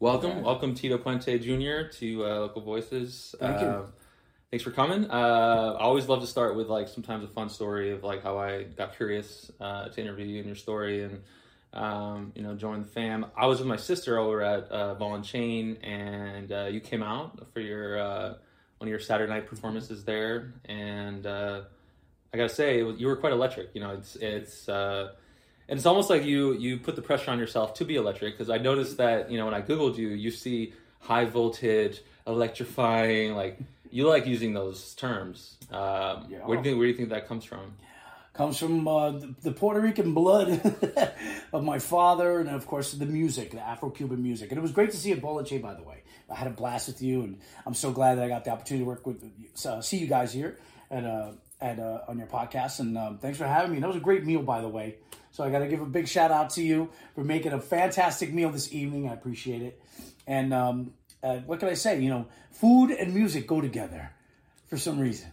Welcome, welcome Tito Puente Jr. to uh, Local Voices. Thank you. Uh, Thanks for coming. Uh, I always love to start with like sometimes a fun story of like how I got curious uh, to interview you and your story and um, you know join the fam. I was with my sister over at uh, Ball and Chain and uh, you came out for your uh, one of your Saturday night performances there and uh, I gotta say you were quite electric. You know it's it's. And it's almost like you you put the pressure on yourself to be electric because I noticed that you know when I googled you, you see high voltage, electrifying, like you like using those terms. Um, Yeah. Where do you think where do you think that comes from? Comes from uh, the, the Puerto Rican blood of my father, and of course the music, the Afro-Cuban music. And it was great to see you at and Chain, by the way. I had a blast with you, and I'm so glad that I got the opportunity to work with, uh, see you guys here at uh, at uh, on your podcast. And um, thanks for having me. And that was a great meal, by the way. So I got to give a big shout out to you for making a fantastic meal this evening. I appreciate it. And um, uh, what can I say? You know, food and music go together for some reason.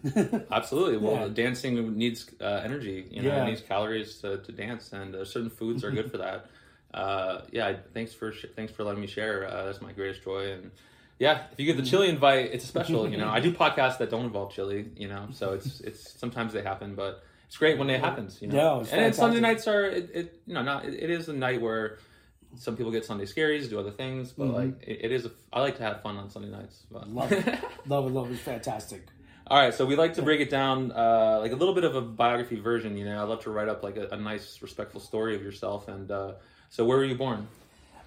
Absolutely. Well, Yeah. dancing needs uh, energy. You know, Yeah. it needs calories to, to dance, and uh, certain foods are good for that. Uh, yeah. Thanks for sh- thanks for letting me share. Uh, that's my greatest joy. And yeah, if you get the chili invite, it's special. You know, I do podcasts that don't involve chili. You know, so it's it's sometimes they happen, but it's great when it happens. You know, Yeah, it's and Sunday nights are it, it you know not it, it is a night where. Some people get Sunday scaries, do other things, but like it, it is. A, I like to have fun on Sunday nights. But. love it, love it, love it. It's fantastic. All right, so we like to break it down uh, like a little bit of a biography version. You know, I love to write up like a, a nice, respectful story of yourself. And uh, so, where were you born?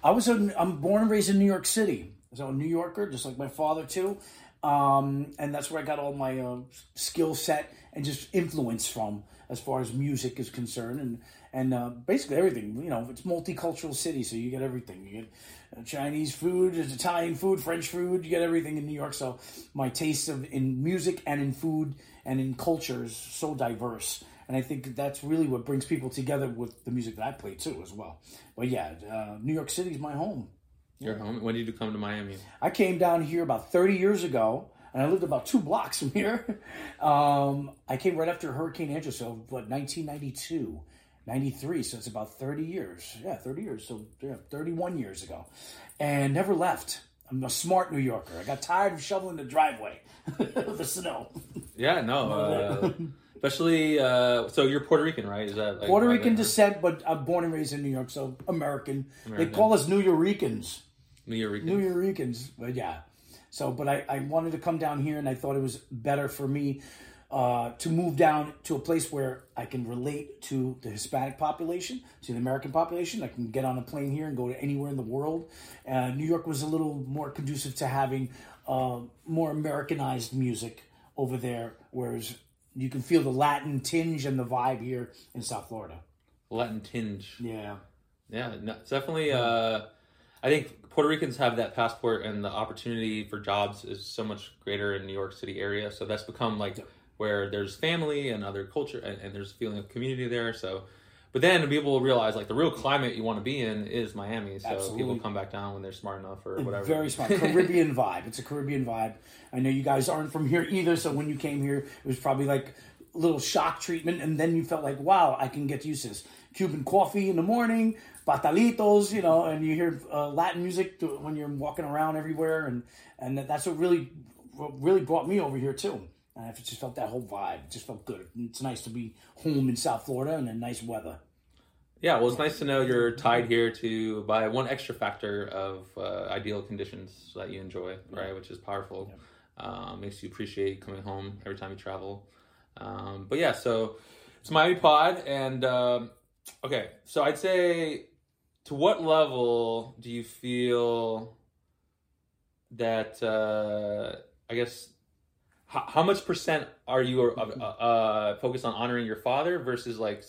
I was a, I'm born and raised in New York City, so a New Yorker, just like my father too, um, and that's where I got all my uh, skill set and just influence from as far as music is concerned, and and uh, basically everything. You know, it's multicultural city, so you get everything. You get uh, Chinese food, there's Italian food, French food. You get everything in New York. So my taste of in music and in food and in culture is so diverse. And I think that's really what brings people together with the music that I play too, as well. But yeah, uh, New York City is my home. Your home. When did you come to Miami? I came down here about 30 years ago, and I lived about two blocks from here. Um, I came right after Hurricane Andrew, so what, 1992, 93, so it's about 30 years. Yeah, 30 years, so yeah, 31 years ago. And never left. I'm a smart New Yorker. I got tired of shoveling the driveway, with the snow. Yeah, no. Uh, especially, uh, so you're Puerto Rican, right? Is that like, Puerto Rican right, descent, but I'm born and raised in New York, so American. American. They call us New Yorkers. New York New Yorkers, but yeah. So, but I, I wanted to come down here, and I thought it was better for me uh, to move down to a place where I can relate to the Hispanic population, to the American population. I can get on a plane here and go to anywhere in the world. Uh, New York was a little more conducive to having uh, more Americanized music over there, whereas you can feel the Latin tinge and the vibe here in South Florida. Latin tinge. Yeah. Yeah, no, it's definitely. Uh, I think Puerto Ricans have that passport, and the opportunity for jobs is so much greater in New York City area. So that's become like where there's family and other culture, and, and there's a feeling of community there. So, but then people will realize like the real climate you want to be in is Miami. So Absolutely. people come back down when they're smart enough or whatever. Very smart. Caribbean vibe. It's a Caribbean vibe. I know you guys aren't from here either, so when you came here, it was probably like a little shock treatment, and then you felt like, wow, I can get used to this. Cuban coffee in the morning, pastelitos, you know, and you hear uh, Latin music to, when you're walking around everywhere, and and that's what really, what really brought me over here too. And I just felt that whole vibe. It just felt good. It's nice to be home in South Florida and in nice weather. Yeah, well, it's nice to know you're tied here to by one extra factor of uh, ideal conditions that you enjoy, right? Which is powerful. Um, makes you appreciate coming home every time you travel. Um, but yeah, so it's Miami Pod, and um, okay, so I'd say, to what level do you feel that? Uh, I guess how, how much percent are you uh, uh, focused on honoring your father versus like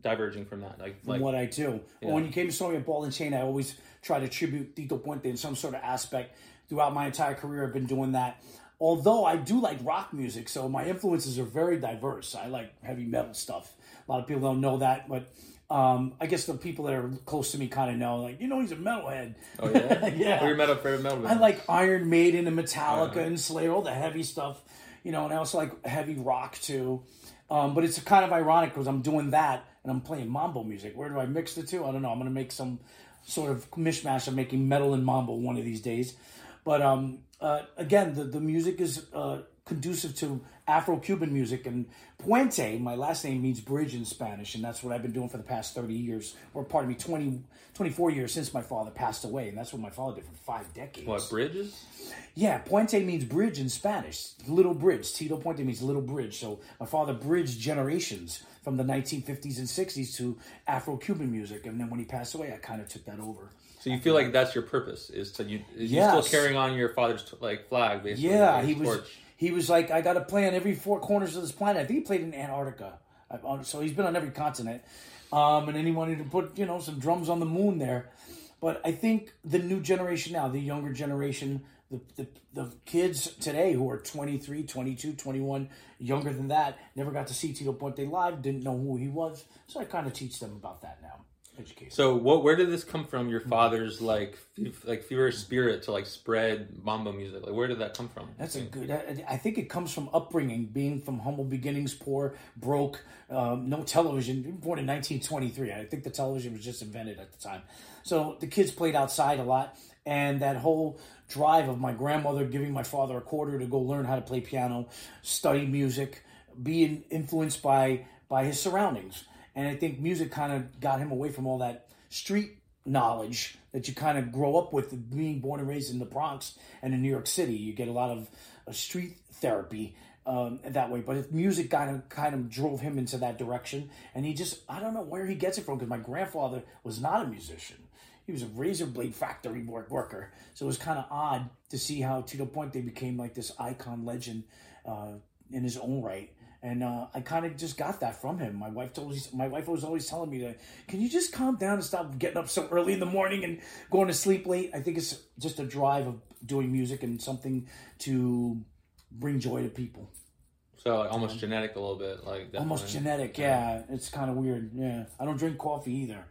diverging from that? Like, from like what I do. Yeah. When you came to saw me at Ball and Chain, I always try to tribute Tito Puente in some sort of aspect. Throughout my entire career, I've been doing that. Although I do like rock music, so my influences are very diverse. I like heavy metal stuff. A lot of people don't know that, but um, I guess the people that are close to me kind of know. Like, you know, he's a metalhead. Oh yeah, Yeah. What your metal favorite metal? I like Iron Maiden and Metallica Uh-huh. and Slayer, all the heavy stuff, you know, and I also like heavy rock too. Um, but it's kind of ironic because I'm doing that and I'm playing mambo music. Where do I mix the two? I don't know. I'm gonna make some sort of mishmash of making metal and mambo one of these days. But um, uh, again, the, the music is uh, conducive to Afro Cuban music. And Puente, my last name means bridge in Spanish, and that's what I've been doing for the past 30 years, or pardon me, 20, 24 years since my father passed away. And that's what my father did for five decades. What bridges? Yeah, Puente means bridge in Spanish. Little bridge. Tito Puente means little bridge. So my father bridged generations from the 1950s and 60s to Afro Cuban music. And then when he passed away, I kind of took that over. So you feel like that's your purpose is to you, is you still carrying on your father's like flag basically. Yeah, he was. torch. He was like, I got to play on every four corners of this planet. I think he played in Antarctica, so he's been on every continent. Um, and then he wanted to put, you know, some drums on the moon there. But I think the new generation now, the younger generation, the, the, the kids today who are 23, 22, 21, younger than that, never got to see Tito Puente live, didn't know who he was. So I kind of teach them about that now. So what? Where did this come from? Your father's like fe- like feverish spirit to like spread mambo music. Like where did that come from? That's a good. I, I think it comes from upbringing, being from humble beginnings, poor, broke, um, no television. Born in 1923, I think the television was just invented at the time. So the kids played outside a lot, and that whole drive of my grandmother giving my father a quarter to go learn how to play piano, study music, being influenced by by his surroundings, and I think music kind of got him away from all that street knowledge that you kind of grow up with being born and raised in the Bronx and in New York City. You get a lot of uh, street therapy um, that way. But if music kind of kind of drove him into that direction, and he just I don't know where he gets it from because my grandfather was not a musician. He was a razor blade factory work worker, so it was kind of odd to see how Tito Puente became like this icon legend uh, in his own right and uh, I kind of just got that from him. My wife told my wife was always telling me that, can you just calm down and stop getting up so early in the morning and going to sleep late? I think it's just a drive of doing music and something to bring joy to people. So like, almost genetic a little bit, like Almost genetic, yeah. It's kind of weird. Yeah, I don't drink coffee either.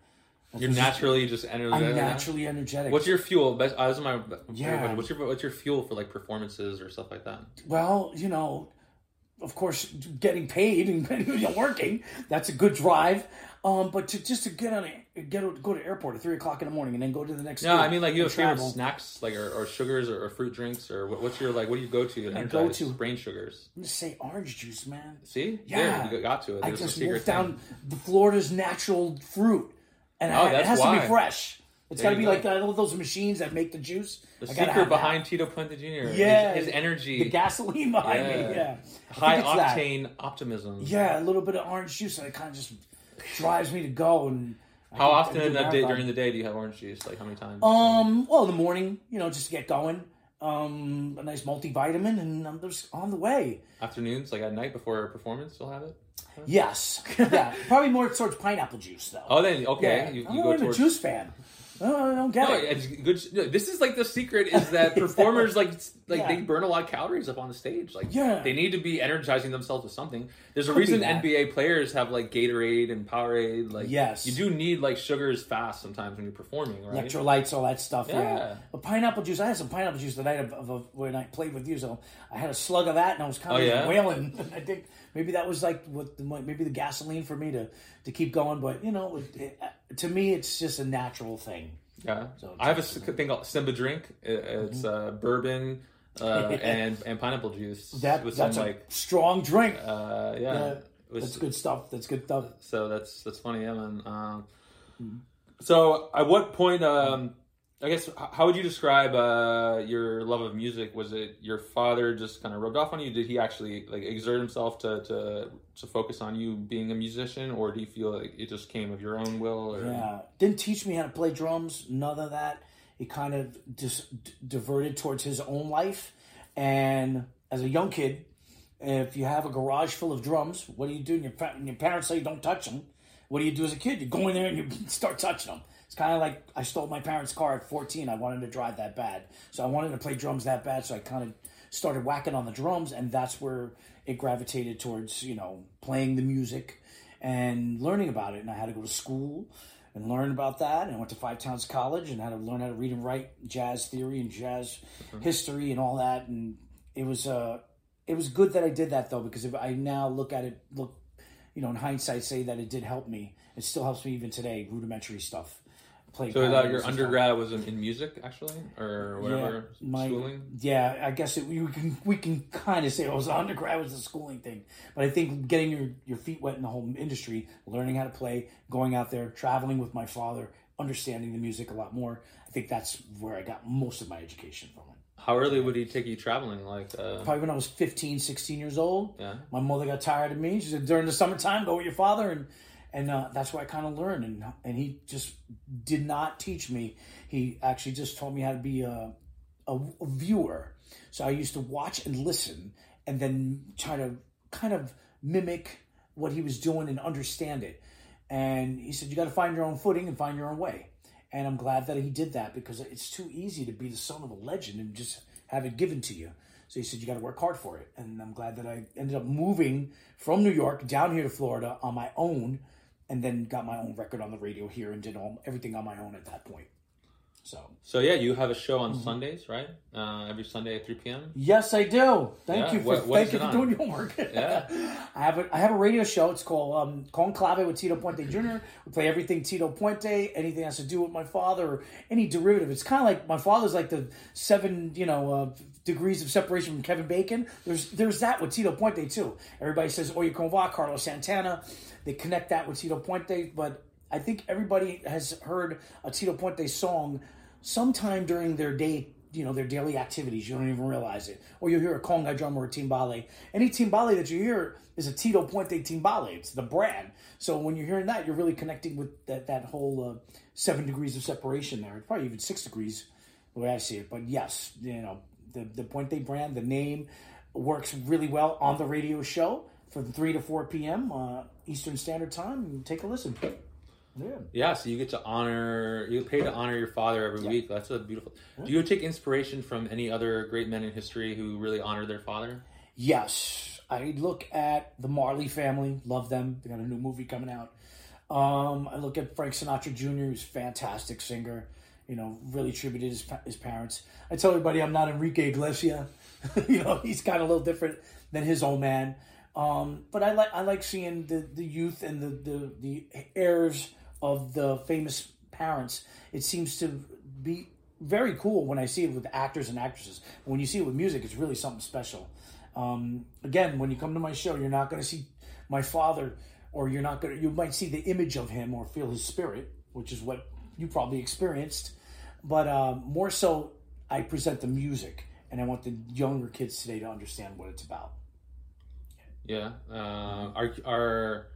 You're naturally just energetic. I'm naturally energetic. What's your fuel? Best, uh, this is my Yeah. What's your what's your fuel for like performances or stuff like that? Well, you know, of course, getting paid and you know, working, that's a good drive. Um, but to just to get on a get go to airport at three o'clock in the morning and then go to the next. No, I mean like you have favorite travel. snacks like or, or sugars or, or fruit drinks or what, what's your like what do you go to? to energize go-to- brain sugars. I'm gonna say orange juice, man. See, Yeah. you got to it. I There's a just wolfed down the Florida's natural fruit, and Oh, I- it has to be fresh. It's got to be go. like all those machines that make the juice. The I secret have that. behind Tito Puente Jr. Yeah. his, energy, the gasoline behind me. Yeah. Yeah, high it's that. octane optimism. Yeah, a little bit of orange juice, and it kind of just drives me to go. And I How often in the day, during the day do you have orange juice? Like how many times? Um, well, in the morning, you know, just to get going. Um, a nice multivitamin, and I'm just on the way. Afternoons, like at night before a performance, you'll have it. Yes, yeah, probably more towards pineapple juice though. Oh, then okay, yeah, you, I'm go towards. a juice fan. Oh, I don't get No, it. it's good. no, This is like the secret is that performers like like Yeah. they burn a lot of calories up on the stage. Like Yeah. they need to be energizing themselves with something. There's a Could reason. NBA players have like Gatorade and Powerade. Like Yes. you do need like sugars fast sometimes when you're performing, right? Electrolytes, all that stuff. Yeah. Yeah. But pineapple juice, I had some pineapple juice the night of, of, of when I played with you. So I had a slug of that, and I was kind Oh, of yeah? wailing. I think maybe that was like what the, maybe the gasoline for me to to keep going. But you know, it, it, to me, it's just a natural thing. Yeah, So I have a thing called Simba drink. It- It's uh, bourbon uh, and and pineapple juice That with some that's a like strong drink. uh, yeah. Yeah, with- that's good stuff. That's good stuff. So that's that's funny, yeah, man. Um, Hmm. so at what point? Um, I guess how would you describe uh, your love of music? Was it your father just kind of rubbed off on you? Did he actually like exert himself to to to focus on you being a musician, or do you feel like it just came of your own will? Or Yeah, didn't teach me how to play drums. None of that. He kind of just diverted towards his own life. And as a young kid, if you have a garage full of drums, what do you do? And your, and your parents say don't touch them. What do you do as a kid? You go in there and you start touching them. It's kind of like I stole my parents' car at 14. I wanted to drive that bad. So I wanted to play drums that bad. So I kind of started whacking on the drums. And that's where it gravitated towards, you know, playing the music and learning about it. And I had to go to school and learn about that. And I went to Five Towns College and had to learn how to read and write jazz theory and jazz history and all that. And it was uh, it was good that I did that though because if I now look at it, look, you know, in hindsight, say that it did help me. It still helps me even today. Rudimentary stuff. Play. So that your undergrad was in, in music, actually, or whatever Yeah, my- schooling. Yeah, I guess it, we can we can kind of say it was undergrad was a schooling thing, but I think getting your your feet wet in the whole industry, learning how to play, going out there, traveling with my father, understanding the music a lot more. I think that's where I got most of my education from it. How early would he take you traveling? Like, uh, Probably when I was 15, 16 years old. yeah. My mother got tired of me. She said, during the summertime, go with your father. And and uh, that's where I kind of learned. And and he just did not teach me. He actually just taught me how to be a, a, a viewer. So I used to watch and listen and then try to kind of mimic what he was doing and understand it. And he said, you got to find your own footing and find your own way. And I'm glad that he did that because it's too easy to be the son of a legend and just have it given to you. So he said, you got to work hard for it. And I'm glad that I ended up moving from New York down here to Florida on my own and then got my own record on the radio here and did all everything on my own at that point. So So yeah, you have a show on Mm-hmm. Sundays, right? Uh, every Sunday at three p.m. yes, I do. Thank Yeah, you for what- what thank you for on? doing your homework. Yeah. I have a I have a radio show. It's called um, Con Clave with Tito Puente Jr. We play everything Tito Puente, anything has to do with my father or any derivative. It's kind of like my father's like the seven you know uh, degrees of separation from Kevin Bacon. There's there's that with Tito Puente too. Everybody says Oye Como Va, Carlos Santana. They connect that with Tito Puente, but I think everybody has heard a Tito Puente song sometime during their day, you know, their daily activities. You don't even realize it. Or you'll hear a conga drum or a timbale. Any timbale that you hear is a Tito Puente timbale. It's the brand. So when you're hearing that, you're really connecting with that, that whole uh, seven degrees of separation there. Probably even six degrees, the way I see it. But yes, you know, the, the Puente brand, the name works really well on the radio show from 3 to 4 p.m. Uh, Eastern Standard Time. Take a listen. Yeah. Yeah, so you get to honor, you pay to honor your father every week. That's a beautiful. Do you take inspiration from any other great men in history who really honor their father? Yes, I look at the Marley family. Love them. They got a new movie coming out. Um, I look at Frank Sinatra Jr., who's a fantastic singer. You know, really tributed his, his parents. I tell everybody I'm not Enrique Iglesias. you know, he's kind of a little different than his old man. Um, but I like I like seeing the, the youth and the, the the heirs of the famous parents. It seems to be very cool when I see it with actors and actresses. When you see it with music, it's really something special. Um, again, when you come to my show, you're not going to see my father, or you're not going to. You might see the image of him or feel his spirit, which is what you probably experienced. But um, more so, I present the music, and I want the younger kids today to understand what it's about. Yeah. Uh, are are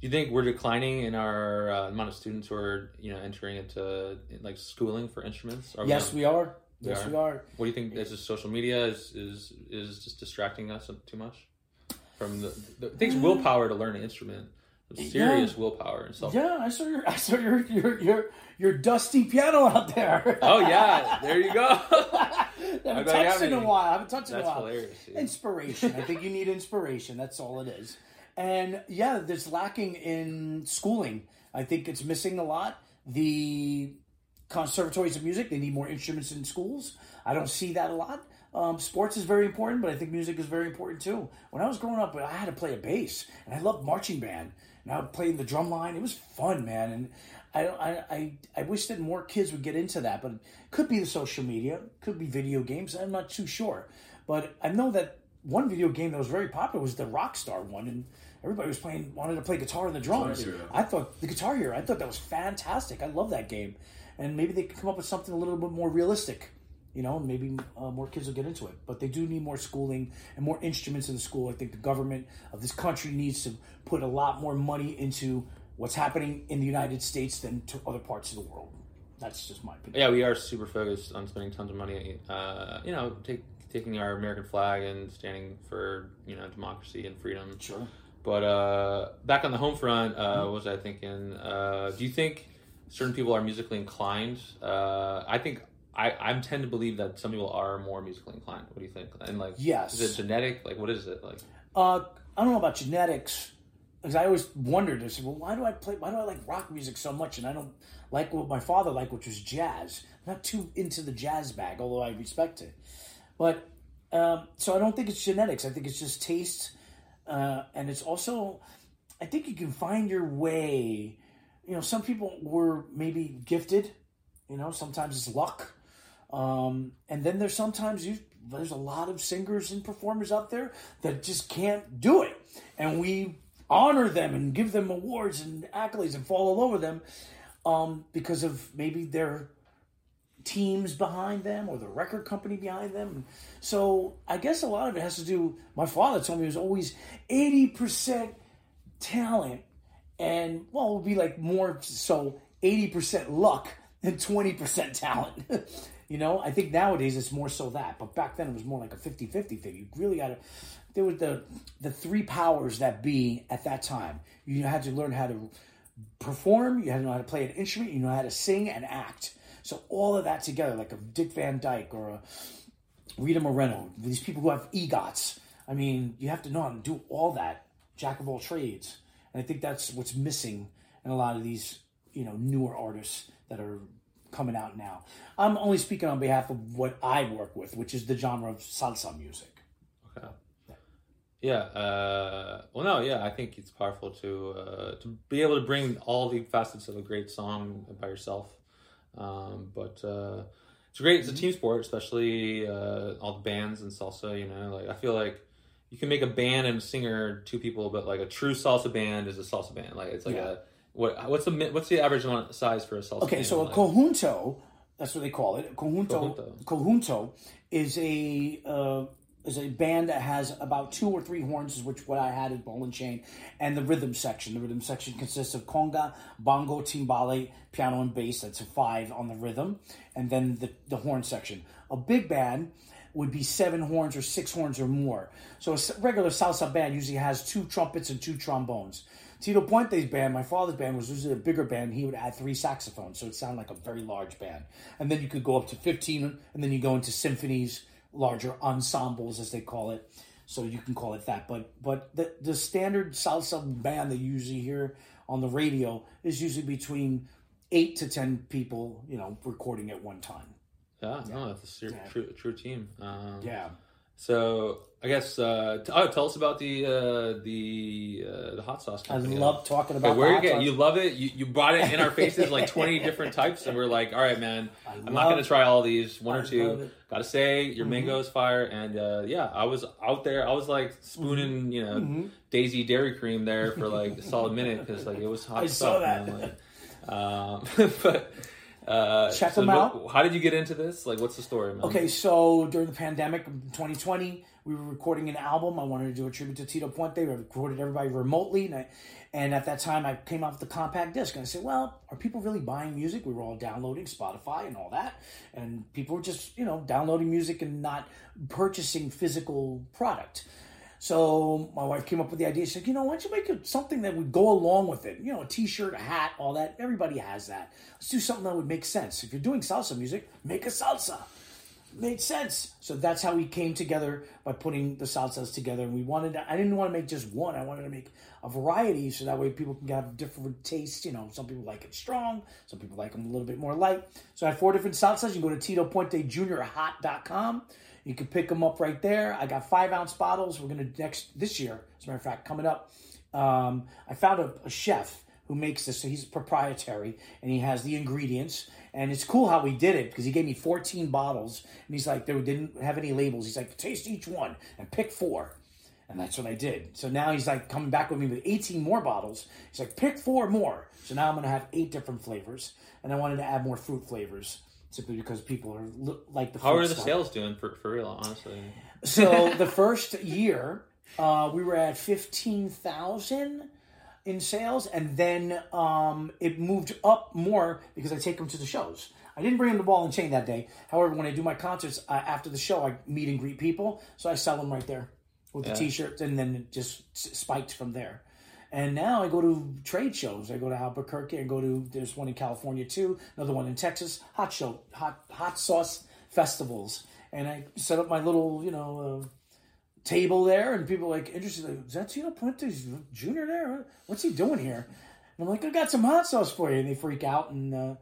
do you think we're declining in our uh, amount of students who are you know entering into like schooling for instruments? Are Yes, we are. Yes, are? we are. What do you think? Is social media is is is just distracting us too much from the? the it takes willpower to learn an instrument. Serious willpower and stuff. Yeah, I saw your, I saw your, your, your, your dusty piano out there. Oh yeah, there you go. I haven't touched it in a while. I haven't touched it in a while. hilarious. dude. Inspiration. I think you need inspiration. That's all it is. And yeah, there's lacking in schooling. I think it's missing a lot. The conservatories of music, they need more instruments in schools. I don't see that a lot. Um, sports is very important, but I think music is very important too. When I was growing up, I had to play a bass, and I loved marching band. And I would play the drum line. It was fun, man. And I, I, I, I wish that more kids would get into that, but it could be the social media, could be video games. I'm not too sure, but I know that one video game that was very popular was the Rockstar one, and everybody was playing wanted to play guitar and the drums. I thought the Guitar Hero. I thought that was fantastic. I love that game, and maybe they could come up with something a little bit more realistic. You know, maybe uh, more kids will get into it. But they do need more schooling and more instruments in the school. I think the government of this country needs to put a lot more money into what's happening in the United States than to other parts of the world. That's just my opinion. Yeah, we are super focused on spending tons of money. Uh, you know, take, taking our American flag and standing for you know democracy and freedom. Sure. But uh, back on the home front, uh, what was I thinking? Uh, do you think certain people are musically inclined? Uh, I think I, I tend to believe that some people are more musically inclined. What do you think? And like, Yes. is it genetic? Like, what is it like? Uh, I don't know about genetics, because I always wondered. I said, well, why do I play? Why do I like rock music so much? And I don't like what my father liked, which was jazz. I'm not too into the jazz bag, although I respect it. But um, so I don't think it's genetics. I think it's just taste, uh, and it's also, I think you can find your way. You know, some people were maybe gifted You know, sometimes it's luck. Um, and then there's sometimes you there's a lot of singers and performers out there that just can't do it, and we honor them and give them awards and accolades and fall all over them um, because of maybe their teams behind them or the record company behind them. So I guess a lot of it has to do. My father told me it was always eighty percent talent, and well, it would be like more so eighty percent luck than twenty percent talent. you know, I think nowadays it's more so that, but back then it was more like a 50-50 thing. You really got to. There were the the three powers that be at that time. You had to learn how to perform. You had to know how to play an instrument. You know how to sing and act so all of that together, like a Dick Van Dyke or a Rita Moreno, these people who have EGOTs. I mean, you have to know how to do all that, jack of all trades. And I think that's what's missing in a lot of these, you know, newer artists that are coming out now. I'm only speaking on behalf of what I work with, which is the genre of salsa music. Okay. Yeah. Uh, well, no. Yeah, I think it's powerful to uh, to be able to bring all the facets of a great song by yourself um, but uh, it's great. It's a team sport, especially uh, all the bands and salsa. You know, like I feel like you can make a band and a singer two people, but like a true salsa band is a salsa band. Like it's like yeah. a what what's the what's the average size for a salsa? Okay, so a conjunto, that's what they call it. Conjunto, conjunto, conjunto is a uh, is a band that has about two or three horns, which what I had at and Chain, and the rhythm section. The rhythm section consists of conga, bongo, timbale, piano, and bass. That's a five on the rhythm, and then the, the horn section. A big band would be seven horns or six horns or more. So a regular salsa band usually has two trumpets and two trombones. Tito Puente's band, my father's band, was usually a bigger band. He would add three saxophones, so it sounded like a very large band. And then you could go up to 15, and then you go into symphonies larger ensembles as they call it. So you can call it that. But but the the standard salsa band that you usually hear on the radio is usually between eight to ten people, you know, recording at one time. Yeah, yeah. no, that's a true, yeah. true, true team. Um, yeah. So I guess uh, t- oh, tell us about the uh, the uh, the hot sauce. Company. I love talking about. where you get you love it. You, you brought it in our faces like twenty different types, and we're like, all right, man, I am not gonna try all these. One I or two. Gotta say, your mm-hmm. mango is fire, and uh, yeah, I was out there. I was like spooning, mm-hmm. you know, mm-hmm. Daisy Dairy Cream there for like a solid minute because like it was hot. I stuff, saw that. Man, like, um, but. Uh, Check so them out. What, how did you get into this? Like, what's the story, man? Okay, so during the pandemic, 2020, we were recording an album. I wanted to do a tribute to Tito Puente. We recorded everybody remotely, and, I, and at that time, I came out with the compact disc. And I said, "Well, are people really buying music? We were all downloading Spotify and all that, and people were just, you know, downloading music and not purchasing physical product." So my wife came up with the idea. She said, "You know, why don't you make it something that would go along with it? You know, a T-shirt, a hat, all that. Everybody has that. Let's do something that would make sense. If you're doing salsa music, make a salsa." Made sense. So that's how we came together by putting the salsas together. And we wanted. To, I didn't want to make just one. I wanted to make a variety, so that way people can have different tastes. You know, some people like it strong. Some people like them a little bit more light. So I have four different salsas. You can go to TitoPuenteJuniorHot.com. You can pick them up right there. I got five ounce bottles. We're gonna next this year, as a matter of fact, coming up. Um, I found a, a chef who makes this. So he's proprietary and he has the ingredients. And it's cool how he did it because he gave me 14 bottles and he's like, they didn't have any labels. He's like, taste each one and pick four. And that's what I did. So now he's like coming back with me with 18 more bottles. He's like, pick four more. So now I'm going to have eight different flavors. And I wanted to add more fruit flavors simply because people are like the. How are the stuff. sales doing for, for real? Honestly. So the first year, uh, we were at fifteen thousand in sales, and then um, it moved up more because I take them to the shows. I didn't bring them to Ball and Chain that day. However, when I do my concerts uh, after the show, I meet and greet people, so I sell them right there with yeah. the T-shirts, and then it just spiked from there. And now I go to trade shows. I go to Albuquerque. I go to there's one in California too, another one in Texas. Hot show, hot hot sauce festivals, and I set up my little you know uh, table there, and people like interested. Like, Is that Puentes Jr. there? What's he doing here? And I'm like, I got some hot sauce for you, and they freak out. And uh,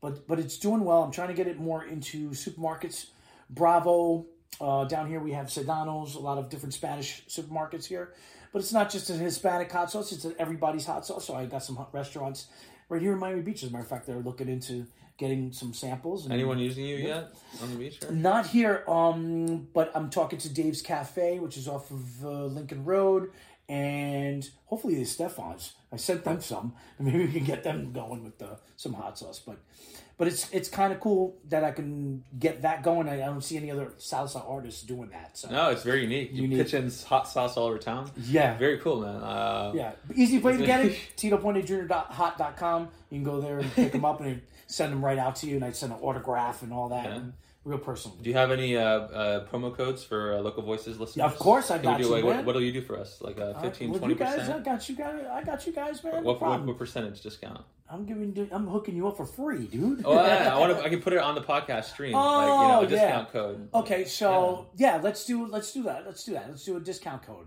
but but it's doing well. I'm trying to get it more into supermarkets. Bravo. Uh, down here we have Sedano's, a lot of different Spanish supermarkets here. But it's not just a Hispanic hot sauce; it's everybody's hot sauce. So I got some restaurants right here in Miami Beach. As a matter of fact, they're looking into getting some samples. Anyone using you yet on the beach? Or? Not here, um, but I'm talking to Dave's Cafe, which is off of uh, Lincoln Road, and hopefully the Stefans. I sent them some, and maybe we can get them going with the, some hot sauce. But but it's it's kind of cool that I can get that going. I, I don't see any other salsa artists doing that. So No, it's very unique. You Unique. pitching hot sauce all over town. yeah, Very cool, man. Uh, yeah, easy way to get it. TitoPuenteJr.hot.com. You can go there and pick them up and send them right out to you, and I send an autograph and all that. Yeah. And real personal. Do you have any uh, uh, promo codes for uh, local voices listeners? of course I got do, you, like, what, what'll you do for us? Like uh, 15, Well, 20 you guys, I percent? got you guys. I got you guys, man. No What, what, what percentage discount? I'm giving. I'm hooking you up for free, dude. Oh, yeah, I want to. I can put it on the podcast stream, like you Oh, know, a yeah. discount code. Okay, so yeah. let's do let's do that. Let's do that. Let's do a discount code.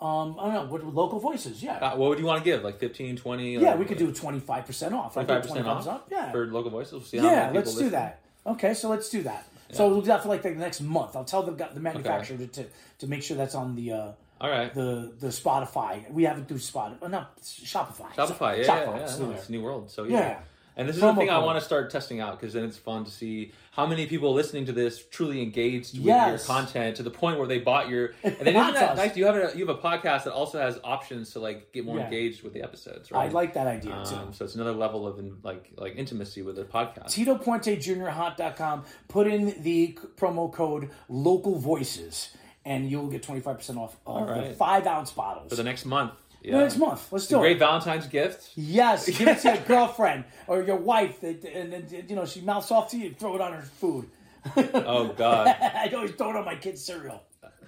Um, I don't know what local voices. Yeah, Uh, what would you want to give? Like 15, 20? yeah, we could do twenty five percent off. I Twenty-five think percent 25% off Yeah, for local voices. We'll see how yeah. Let's do that. Okay, so let's do that. So we'll do that for like the next month. I'll tell the the manufacturer to, to to make sure that's on the uh, All right, the the Spotify. We haven't do Spotify. Oh, no, Shopify. Shopify. Yeah, Shopify. yeah, yeah. it's it's a new world. So Yeah. And this is Promo the thing I want to start testing out because then it's fun to see how many people listening to this truly engaged with Yes. your content to the point where they bought your. And then isn't that us. nice? You have a you have a podcast that also has options to like get more Yeah. engaged with the episodes, Right? I like that idea too. Um, so it's another level of in, like like intimacy with the podcast. Tito Puente Jr. Hot.com. Put in the promo code local voices and you'll get 25% off of the five ounce bottles. for the next month. Yeah. The next month. Let's do it. Great. Valentine's gift. Yes. Give it to your girlfriend or your wife that, and, and, you know, she mouths off to you, throw it on her food. Oh God, I always throw it on my kid's cereal.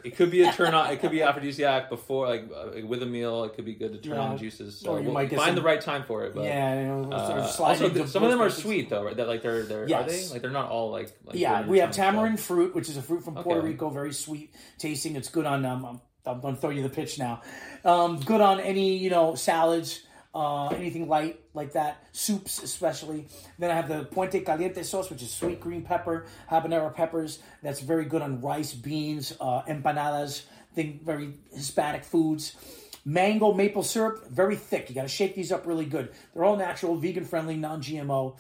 it could be a turn on. It could be aphrodisiac before, like uh, with a meal. It could be good to turn Yeah. on juices. So Or you we'll might find some- the right time for it. But, Yeah. You know, Uh, also, th- some of them are sweet though, right? That like they're they're are they like they're not all like, like Yeah, we have tamarind fruit, which is a fruit from Puerto Okay. Rico, very sweet tasting. It's good on. Um, I'm, going to throw you the pitch now. Um, good on any you know salads, uh, anything light like that, soups especially. Then I have the Puente Caliente sauce, which is sweet green pepper, habanero peppers. That's very good on rice, beans, uh, empanadas. Think very Hispanic foods. Mango maple syrup, very thick. You got to shake these up really good. They're all natural, vegan friendly, non GMO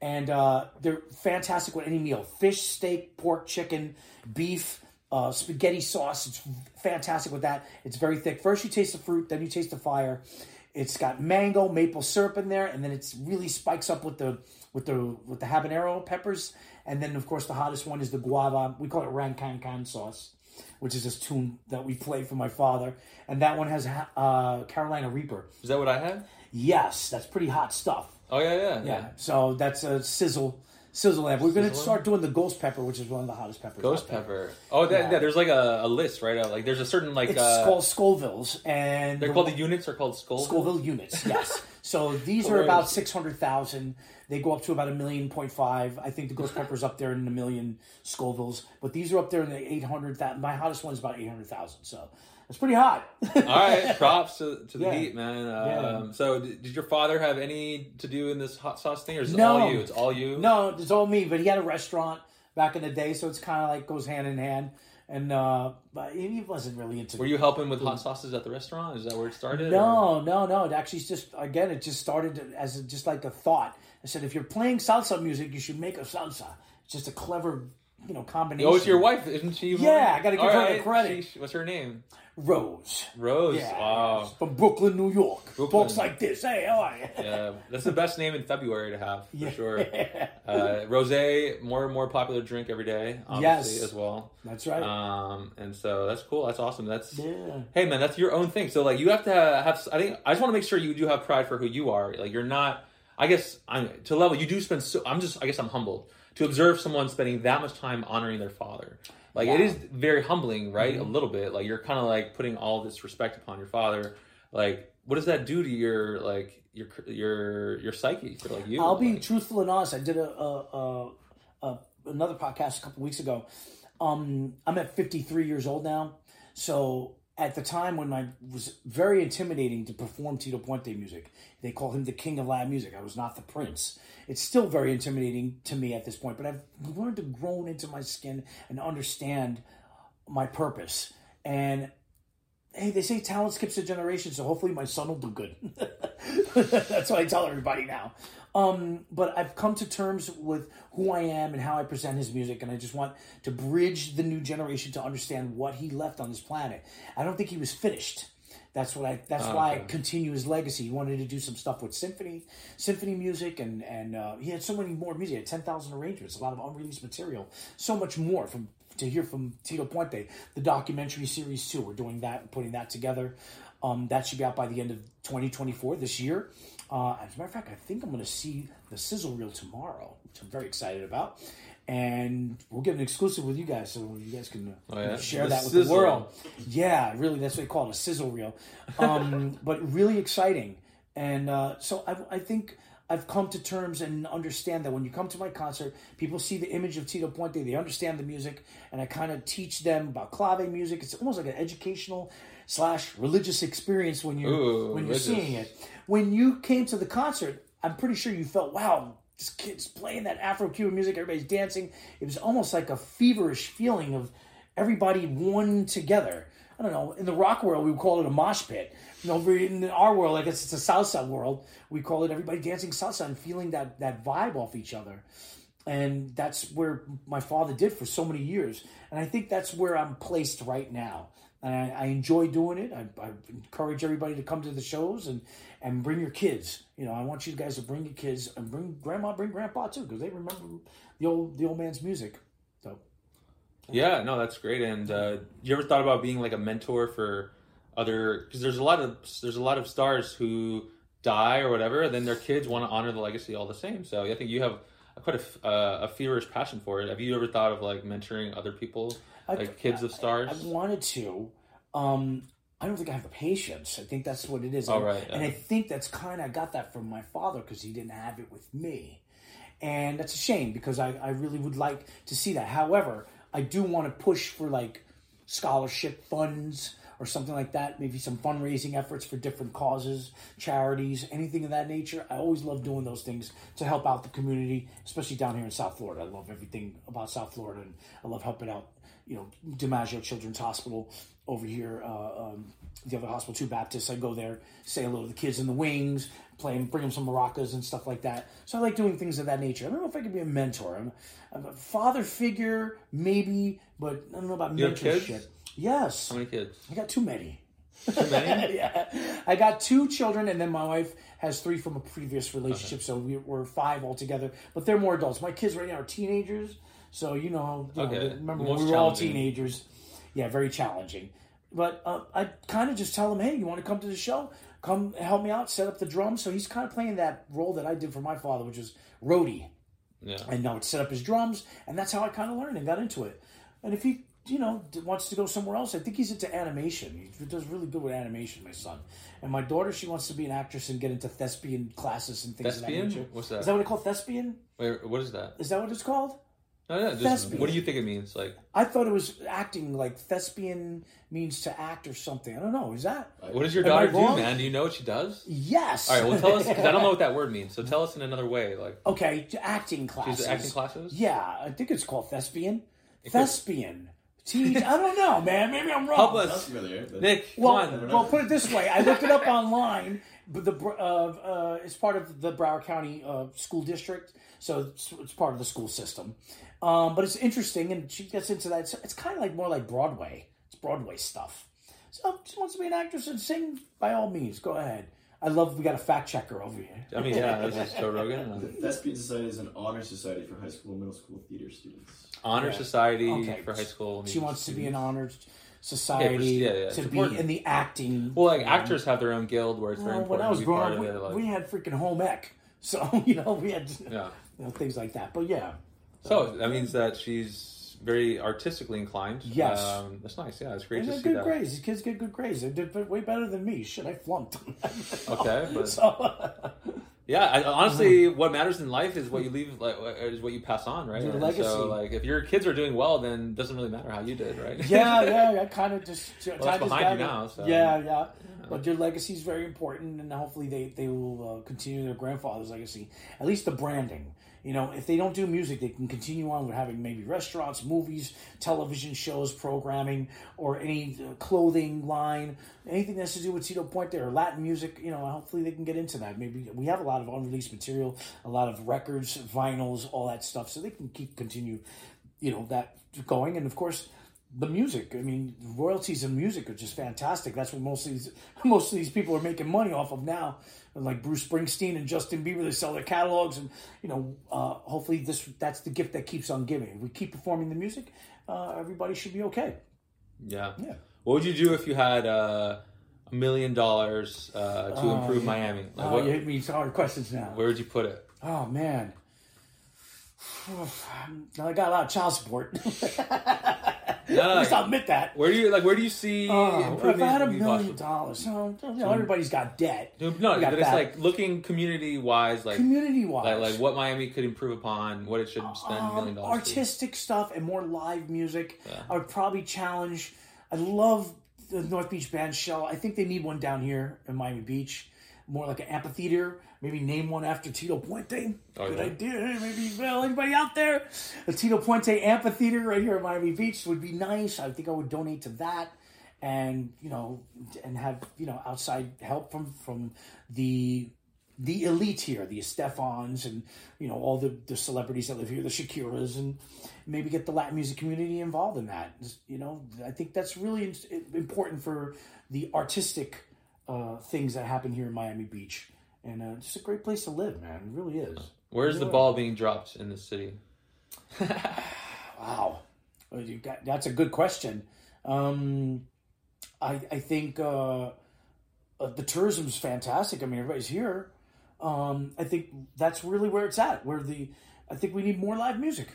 and uh, they're fantastic with any meal fish steak pork chicken beef uh, spaghetti sauce it's fantastic with that. It's very thick. First you taste the fruit then you taste the fire. It's got mango maple syrup in there and then it's really spikes up with the with the with the habanero peppers. And then of course the hottest one is the guava. We call it Ran Kan Kan sauce which is this tune that we play for my father. And that one has uh, carolina reaper. Is that what I had? yes that's pretty hot stuff. Oh yeah, yeah, yeah, so that's a sizzle, sizzle lamp. We're gonna start doing the ghost pepper, which is one of the hottest peppers. Ghost out there. pepper. Oh, that, Yeah. yeah. There's like a, a list, right? Uh, Like there's a certain like It's uh, called Scoville's, and they're the- called the units are called Scoville. Scoville units. Yes. So these are about six hundred thousand. They go up to about a million point five. I think the ghost pepper's up there in the million Scovilles, but these are up there in the eight hundred thousand. My hottest one is about eight hundred thousand. So it's pretty hot. All right, props to, to the Yeah. heat, man. Yeah. Um, So, did, did your father have any to do in this hot sauce thing, or is it No. all you? It's all you. No, it's all me. But he had a restaurant back in the day, so it's kind of like goes hand in hand. And uh, but he wasn't really into. Were you helping with hot sauces at the restaurant? Is that where it started? or- No, no, no. It actually just again, it just started as just like a thought. I said, if you're playing salsa music, you should make a salsa. It's just a clever, you know, combination. Oh, it's your wife, isn't she? Yeah, I gotta give All her the credit. She- what's her name? Rose. Rose. Yeah, Wow. from Brooklyn, New York. Brooklyn. Talks like this. Hey, how are you? Yeah, that's the best name in February to have for Yeah. sure. Uh, rosé, more and more popular drink every day, obviously Yes. as well. That's right. Um, and so that's cool. That's awesome. That's yeah. hey man, that's your own thing. So like you have to have. I think I just want to make sure you do have pride for who you are. Like you're not. I guess I'm to level you do spend. So I'm just. I guess I'm humbled to observe someone spending that much time honoring their father. Like it Yeah. is very humbling, right? Mm-hmm. A little bit. Like you're kind of like putting all this respect upon your father. Like what does that do to your like your your your psyche for like you? I'll be Like, truthful and honest. I did a, a, a, a another podcast a couple weeks ago. Um, I'm at 53 years old now, so at the time when I was very intimidating to perform Tito Puente music, they call him the king of Latin music. I was not the prince. It's still very intimidating to me at this point, but I've learned to groan into my skin and understand my purpose. And hey, they say talent skips a generation, so hopefully my son will do good. That's what I tell everybody now. Um, but I've come to terms with who I am and how I present his music, and I just want to bridge the new generation to understand what he left on this planet. I don't think he was finished. That's what I. That's why I continue his legacy. He wanted to do some stuff with symphony, symphony music, and and uh, he had so many more music. He had ten thousand arrangements, a lot of unreleased material, so much more from to hear from Tito Puente. The documentary series too. We're doing that, and putting that together. Um, that should be out by the end of 2024 this year. Uh, as a matter of fact, I think I'm going to see the sizzle reel tomorrow, which I'm very excited about. And we'll get an exclusive with you guys, so you guys can uh, Oh, yeah? share The that with the world. Yeah, really, that's what they call it, a sizzle reel. Um, but really exciting. And uh, so I, I think I've come to terms and understand that when you come to my concert, people see the image of Tito Puente, they understand the music, and I kind of teach them about clave music. It's almost like an educational slash religious experience when you're Ooh, when you're religious. seeing it. When you came to the concert, I'm pretty sure you felt, wow, this kid's playing that Afro-Cuban music, everybody's dancing. It was almost like a feverish feeling of everybody one together. I don't know. In the rock world, we would call it a mosh pit. Over in our world, I guess it's a salsa world. We call it everybody dancing salsa and feeling that that vibe off each other. And that's where my father did for so many years. And I think that's where I'm placed right now. And I, I enjoy doing it. I, I encourage everybody to come to the shows and and bring your kids. You know, I want you guys to bring your kids and bring grandma, bring grandpa too, because they remember the old the old man's music. So Yeah, no, that's great. And uh, you ever thought about being like a mentor for other? Because there's a lot of there's a lot of stars who die or whatever, and then their kids want to honor the legacy all the same. So I think you have quite a, uh, a feverish passion for it. Have you ever thought of like mentoring other people, like kids of stars? I wanted to. Um, I don't think I have the patience. I think that's what it is. And- And yeah. I think that's kind of I got that from my father because he didn't have it with me, and that's a shame because I, I really would like to see that. However, I do want to push for like scholarship funds or something like that. Maybe some fundraising efforts for different causes, charities, anything of that nature. I always love doing those things to help out the community, especially down here in South Florida. I love everything about South Florida, and I love helping out. You know, DiMaggio Children's Hospital over here, uh, um, the other hospital, Two Baptists. I go there, say hello to the kids in the wings, play and bring them some maracas and stuff like that. So I like doing things of that nature. I don't know if I could be a mentor. I'm, I'm a father figure, maybe, but I don't know about You mentorship. kids? Yes. How many kids? I got too many. Too many? yeah, I got two children, and then my wife has three from a previous relationship, so we, we're five altogether. But they're more adults. My kids right now are teenagers, so you know, you know, remember Most when we were all teenagers? Yeah, very challenging. But uh, I kind of just tell him, hey, you want to come to the show? Come help me out, set up the drums. So he's kind of playing that role that I did for my father, which was roadie Yeah. and now it's set up his drums, and that's how I kind of learned and got into it. And if he, you know, wants to go somewhere else, I think he's into animation. He does really good with animation, my son. And my daughter, she wants to be an actress and get into thespian classes and things Thespian? of that nature. What's that? Is that what they call thespian? Wait, what is that? Is that what it's called? No, yeah, just what do you think it means? Like, I thought it was acting, like thespian means to act or something. I don't know. Is that? what does your daughter do, man? Do you know what she does? Yes. All right, well, tell us because I don't know what that word means. So tell us in another way. Like, okay, acting classes. she's acting classes. Yeah, I think it's called thespian. Thespian. I don't know, man. Maybe I'm wrong. Help Sounds us, familiar. but- Nick. Come Well, on. well, put it this way: I looked it up online. But the Br- uh, uh, it's part of the Broward County uh, School District, so it's, it's part of the school system. Um, but it's interesting, and she gets into that. It's, it's kind of like more like Broadway. It's Broadway stuff. So if she wants to be an actress and sing. By all means, go ahead. I love we got a fact checker over here. I mean, yeah, this is Joe Rogan. The Thespian Society is an honor society for high school and middle school theater students. Honor Yeah. Society Okay. for high school. She wants to be an students. Society yeah, yeah, to it's be important. in the acting. Well, like actors have their own guild where it's very Well, when I was growing up, we. Like, we had freaking home ec, so you know we had yeah. you know, things like that. But yeah, So that means that she's very artistically inclined. Yes. um, that's nice. Yeah, it's great and to see good that. grades. These kids get good grades. They did way better than me. Shit, I flunked. Okay, but so yeah, I, honestly, what matters in life is what you leave, like, is what you pass on, right? Your And legacy. So, like, if your kids are doing well, then it doesn't really matter how you did, right? yeah, yeah, I kind of just time that's just behind you now, so- Yeah, yeah. But your legacy is very important, and hopefully they they will uh, continue their grandfather's legacy. At least the branding. You know, if they don't do music, they can continue on with having maybe restaurants, movies, television shows, programming, or any uh, clothing line, anything that has to do with Tito Puente or Latin music. You know, hopefully they can get into that. Maybe we have a lot of unreleased material, a lot of records, vinyls, all that stuff, so they can keep continue, you know, that going. And of course, the music. I mean, royalties in music are just fantastic. That's what most of these most of these people are making money off of now. Like Bruce Springsteen and Justin Bieber, they sell their catalogs, and you know, uh, hopefully this that's the gift that keeps on giving. If we keep performing the music, uh, everybody should be okay. Yeah. Yeah. What would you do if you had uh, a million dollars uh, to improve Miami? Like, Oh, what- you hit me with hard questions now. where would you put it? Oh man. I got a lot of child support. No, At least I'll admit that. Where do you like? Where do you see Oh, if I had a million possible? dollars, so you know, everybody's got debt. No, We but it's that. like looking community wise, like Community wise, like, like what Miami could improve upon, what it should spend a million um, dollars. to. artistic stuff and more live music. Yeah. I would probably challenge. I love the North Beach Band Shell. I think they need one down here in Miami Beach, more like an amphitheater. Maybe name one after Tito Puente. Oh, Good yeah. idea. Maybe well, anybody out there? The Tito Puente Amphitheater right here at Miami Beach would be nice. I think I would donate to that. And you know, and have you know outside help from from the the elite here, the Estefans and you know all the, the celebrities that live here, the Shakiras, and maybe get the Latin music community involved in that. You know, I think that's really important for the artistic uh, things that happen here in Miami Beach, and uh, just a great place to live, man. It really is. Where's the ball being dropped in the city? Wow, got, that's a good question. Um, I I think uh, uh, the tourism's fantastic. I mean, everybody's here. Um, I think that's really where it's at. Where the I think we need more live music.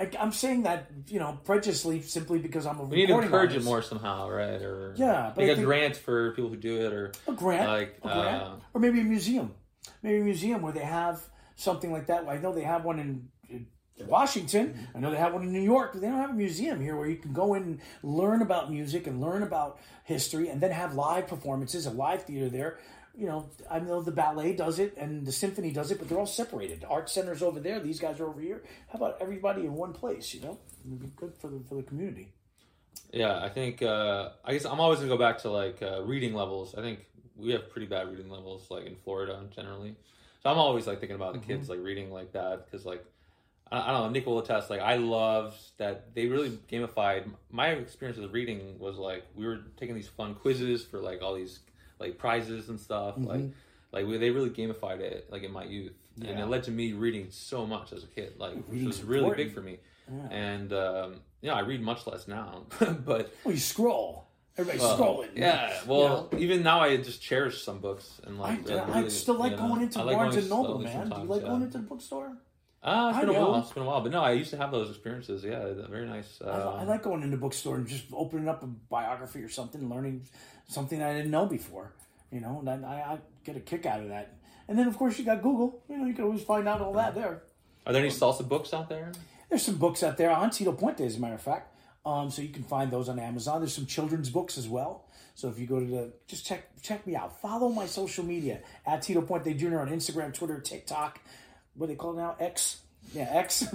I, I'm saying that you know prejudiciously simply because I'm a We need to encourage it more somehow, right? Or Yeah, but a grant for people who do it, or a grant, like, a grant, uh, or maybe a museum, maybe a museum where they have something like that. I know they have one in, in Washington. I know they have one in New York. But they don't have a museum here where you can go in and learn about music and learn about history, and then have live performances, a live theater there. You know, I know the ballet does it and the symphony does it, but they're all separated. Art center's over there. These guys are over here. How about everybody in one place? You know, it'd be good for the for the community. yeah. I think uh, I guess I'm always gonna go back to like uh, reading levels. I think we have pretty bad reading levels, like in Florida generally. So I'm always like thinking about the Mm-hmm. kids like reading like that because like I, I don't know. Nick will attest. Like I loved that they really gamified. My experience with reading was like we were taking these fun quizzes for like all these like prizes and stuff. Like like we, they really gamified it like in my youth, and Mm-hmm. It led to me reading so much as a kid. Like which was really important. big for me. And um, you know, I read much less now, but Well, you scroll. Everybody's uh, scrolling. yeah. Well, even now I just cherish some books and I, like. I really, still like you know, going into like Barnes and Noble, man. Do you like yeah. going into the bookstore? Ah, it's I been a while. It's been a while, but no, I used to have those experiences. Yeah, very nice. I, Uh, I like going into bookstore and just opening up a biography or something, learning something I didn't know before. You know, and I, I get a kick out of that. And then, of course, you got Google. You know, you can always find out all that there. Are there any salsa books out there? There's some books out there on Tito Puente, as a matter of fact. Um, so you can find those on Amazon. There's some children's books as well. So if you go to the, just check check me out. Follow my social media at Tito Puente Jr. on Instagram, Twitter, TikTok. What do they call it now? X. Yeah, X.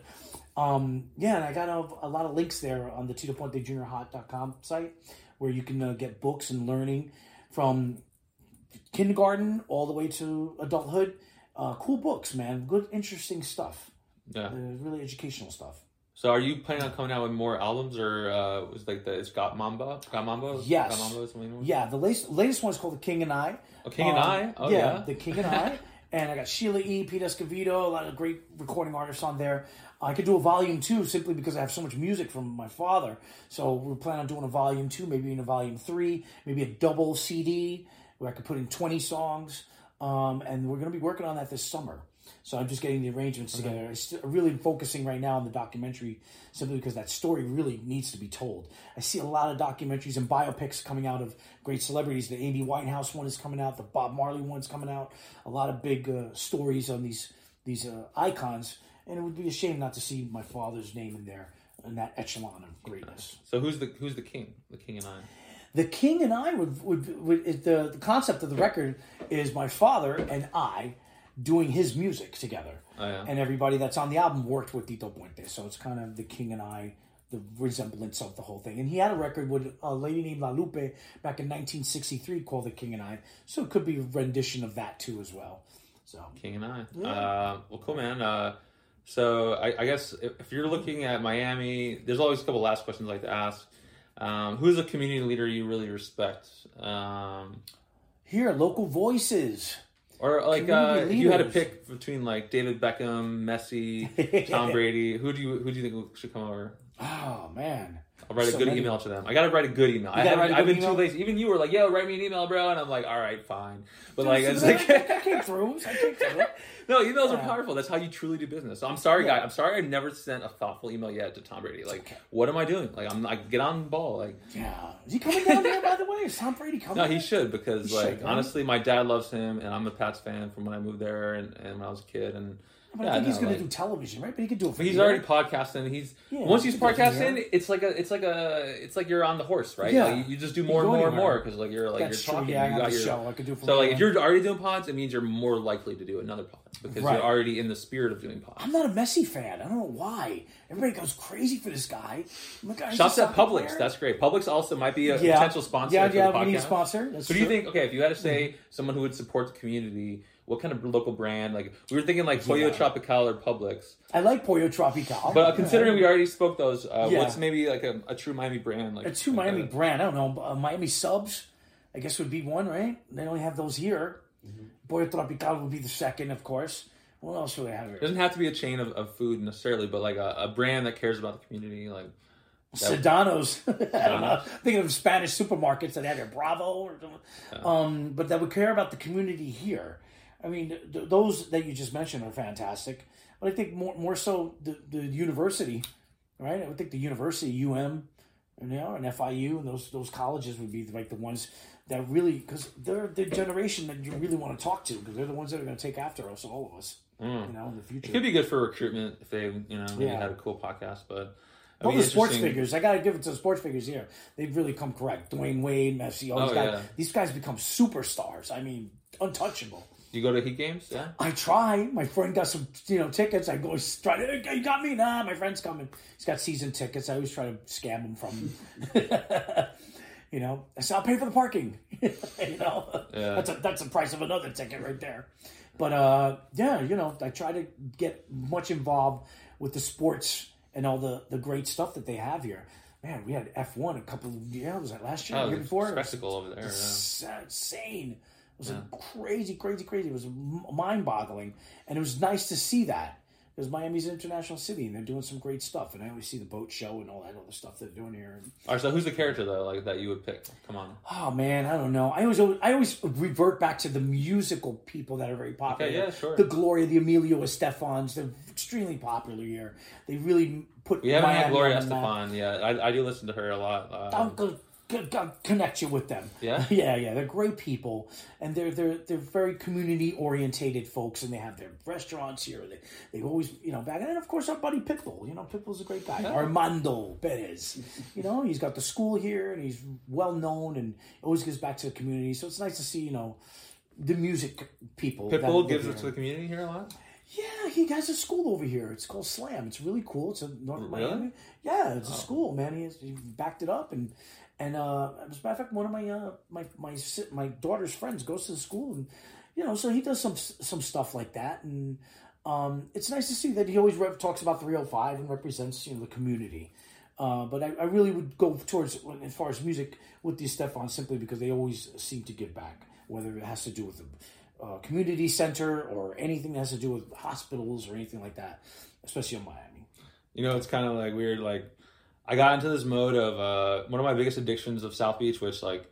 um, yeah, and I got a, a lot of links there on the TitoPuenteJr.hot.com site where you can uh, get books and learning from kindergarten all the way to adulthood. Uh, cool books, man. Good, interesting stuff. Yeah. Uh, really educational stuff. So are you planning on coming out with more albums, or uh, was like the it's got Mamba, got Mambo? Yes. got Mambo is something more? Yeah, the latest latest one is called The King and I. Oh, King and Um, I? Oh, yeah. The King and I. and I got Sheila E., Pete Escovedo, a lot of great recording artists on there. I could do a volume two simply because I have so much music from my father. So we're planning on doing a volume two, maybe in a volume three, maybe a double CD where I could put in 20 songs. Um, and we're going to be working on that this summer. So I'm just getting the arrangements together. I'm really focusing right now on the documentary simply because that story really needs to be told. I see a lot of documentaries and biopics coming out of great celebrities. The Amy Winehouse one is coming out. The Bob Marley one's coming out. A lot of big uh, stories on these these uh, icons, and it would be a shame not to see my father's name in there in that echelon of greatness. So who's the who's the king? The king and I. The King and I would would, would it- the the concept of the record is my father and I doing his music together. Oh, yeah. And everybody that's on the album worked with Tito Puente. So it's kind of the King and I, the resemblance of the whole thing. And he had a record with a lady named La Lupe back in 1963 called The King and I. So it could be a rendition of that too as well. So King and I. Uh, well, cool, man. Uh, so I, I guess if, if you're looking at Miami, there's always a couple last questions I like to ask. Um, who's a community leader you really respect? Um, here, local voices. Or like uh, if you had to pick between like David Beckham, Messi, Tom Brady, who do you who do you think should come over? Oh man. I'll write a good many. email to them. I gotta write a good email. I gotta haven't, write a I've been too lazy. Even you were like, "Yo, write me an email, bro," and I'm like, "All right, fine." But like, it's I, like, I came through. I came through. no, emails are powerful. That's how you truly do business. So I'm sorry, Yeah. guy. I'm sorry I've never sent a thoughtful email yet to Tom Brady. Like, what am I doing? Like, I'm like, get on the ball. Like, Yeah. Is he coming down there, by the way? Is Tom Brady coming? no, he there? should because He like should, honestly, my dad loves him, and I'm a Pats fan from when I moved there and, and when I was a kid. And But yeah, I think he's no, going like- to do television, right? But he could do it. For he's already podcasting. He's Yeah, once he's he podcasting, it's like a, it's like a, it's like you're on the horse, right? Yeah. Like, you just do more and more and more because like you're like That's you're true. talking. Yeah, I you got a your, show I could do so like if you're already doing pods, it means you're more likely to do another pod because Right. you're already in the spirit of doing pods. I'm not a Messi fan. I don't know why. Everybody goes crazy for this guy. Like, he's Shouts at Publix. That's great. Publix also might be a yeah. potential sponsor Yeah, yeah, we need a sponsor. That's Who do you think? Okay, if you had to hmm. say someone who would support the community, what kind of local brand? Like we were thinking, like Pollo Yeah. Tropical or Publix. I like Pollo Tropical. But uh, considering we already spoke those, uh, Yeah. what's maybe like a, a true Miami brand? Like a true like Miami a- brand. I don't know. Uh, Miami subs, I guess would be one, right? They only have those here. Pollo Tropical would be the second, of course. What else do they have It here? doesn't have to be a chain of, of food necessarily, but like a, a brand that cares about the community. Like Sedano's. I don't know. Thinking of Spanish supermarkets that have their Bravo or something. Um, but that would care about the community here. I mean, th- th- those that you just mentioned are fantastic. But I think more more so the, the university, right? I would think the university, UM, and, you know, and FIU, and those those colleges would be like the ones that really because they're the generation that you really want to talk to because they're the ones that are going to take after us, all of us, you know, in the future. it could be good for recruitment if they, you know, maybe Yeah. had a cool podcast. But All the sports figures, I gotta give it to the sports figures here. They've really come correct. Dwyane Wade, Messi, all these Oh, guys. yeah. These guys become superstars. I mean, untouchable. You go to Heat games, yeah. I try. My friend got some, you know, tickets. I go try to. "Hey, You got me? Nah, my friend's coming. He's got season tickets. I always try to scam him from. you know, I said I'll pay for the parking. you know, Yeah. that's a that's the price of another ticket right there. But uh, yeah, you know, I try to get much involved with the sports and all the the great stuff that they have here. Man, we had F one a couple of yeah, was that last year? Oh, the year before? spectacle over there. Yeah. Insane. It was crazy, crazy, crazy. It was mind boggling. And it was nice to see that because Miami's an international city and they're doing some great stuff. And I always see the boat show and all that other stuff they're doing here. And, All right, so who's the character though, like that you would pick? Come on. oh man, I don't know. I always, I always revert back to the musical people that are very popular. Okay, yeah, sure. The Gloria, the Emilio Estefans, they're extremely popular here. They really put. We haven't had Miami Gloria on the. Estefan yet. I, I do listen to her a lot. Uh, go, go connect you with them. Yeah? yeah, yeah. They're great people, and they're they're they're very community orientated folks, and they have their restaurants here. They they've always you know back, and then of course our buddy Pitbull. You know, Pitbull's a great guy. Armando Perez. you know, he's got the school here, and he's well known, and always gives back to the community. So it's nice to see you know the music people. Pitbull gives here. it to the community here a lot. Yeah, he has a school over here. It's called Slam. It's really cool. It's in North Really? Miami. Yeah, it's a oh. school, man. He, has, he backed it up, and and uh, as a matter of fact, one of my uh, my my my daughter's friends goes to the school, and you know, so he does some some stuff like that, and um, it's nice to see that he always rep- talks about 305 and represents you know the community. Uh, but I, I really would go towards as far as music with the Estefan simply because they always seem to give back, whether it has to do with the uh, community center or anything that has to do with hospitals or anything like that, especially in Miami. You know, it's kind of like weird. Like, I got into this mode of uh, one of my biggest addictions of South Beach, which like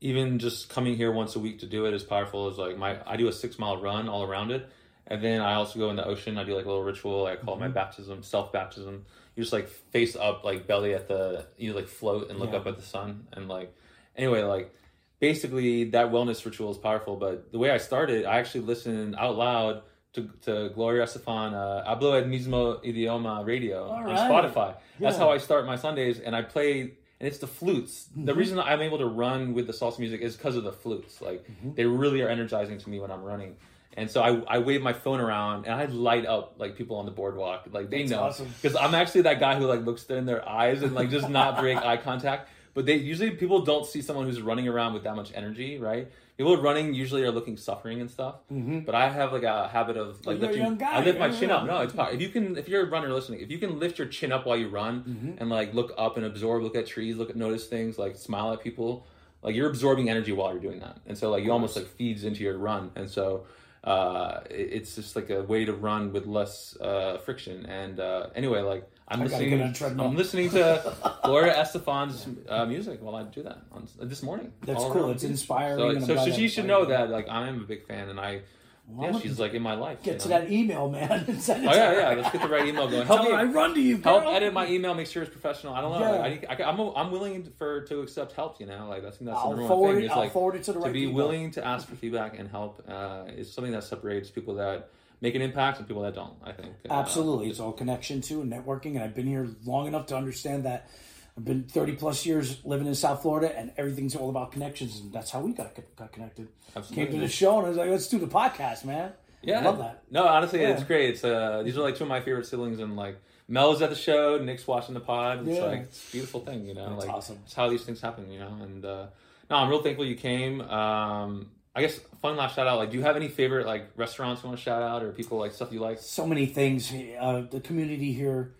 even just coming here once a week to do it is powerful. Is like my I do a six mile run all around it, and then I also go in the ocean. I do like a little ritual. I call it my baptism, self baptism. You just like face up, like belly at the you like float and look Yeah. up at the sun, and like anyway, like basically that wellness ritual is powerful. But the way I started, I actually listened out loud to, to Gloria Estefan, uh, Hablemos el mismo idioma radio on right. Spotify. That's how I start my Sundays, and I play, and it's the flutes. Mm-hmm. The reason I'm able to run with the salsa music is because of the flutes. Like Mm-hmm. they really are energizing to me when I'm running. And so I, I wave my phone around and I light up like people on the boardwalk. Like they That's know awesome. because I'm actually that guy who like looks in their eyes and like just not break eye contact. But they usually people don't see someone who's running around with that much energy, right? People running usually are looking suffering and stuff. Mm-hmm. But I have like a habit of like You're lifting. guy, I lift my chin up. No, it's. If you can, if you're a runner listening, if you can lift your chin up while you run Mm-hmm. and like look up and absorb, look at trees, look at notice things, like smile at people, like you're absorbing energy while you're doing that. And so like you almost like feeds into your run. And so uh, it's just like a way to run with less uh, friction. And uh, anyway, like I'm I listening. get on a treadmill. I'm listening to Gloria Estefan's uh, music while I do that on this morning. That's cool. It's inspiring. So, so, so she should know that like I am a big fan, and I Well, yeah, she's like in my life. Get to know? that email, man. Oh yeah, yeah. Let's get the right email going. Help her I run to you, help edit my email. Make sure it's professional. I don't know. Yeah. I, I, I'm I'm willing for to accept help. You know, like I think that's I'll the number one thing. it- is I'll like forward it to the right To be people. willing to ask for feedback and help uh, is something that separates people that make an impact and people that don't. I think Uh, Absolutely, it's all connection to and networking. And I've been here long enough to understand that. I've been 30 plus years living in South Florida, and everything's all about connections, and that's how we got got connected. Absolutely. Came to the show, and I was like, "Let's do the podcast, man." Yeah, I love that. No, honestly, Yeah. it's great. It's uh, these are like two of my favorite siblings, and like Mel's at the show, Nick's watching the pod. It's Yeah. like it's a beautiful thing, you know. That's like awesome. it's how these things happen, you know. And uh, no, I'm real thankful you came. Um, I guess fun last shout out. Like, do you have any favorite like restaurants you want to shout out, or people like stuff you like? So many things. Uh, the community here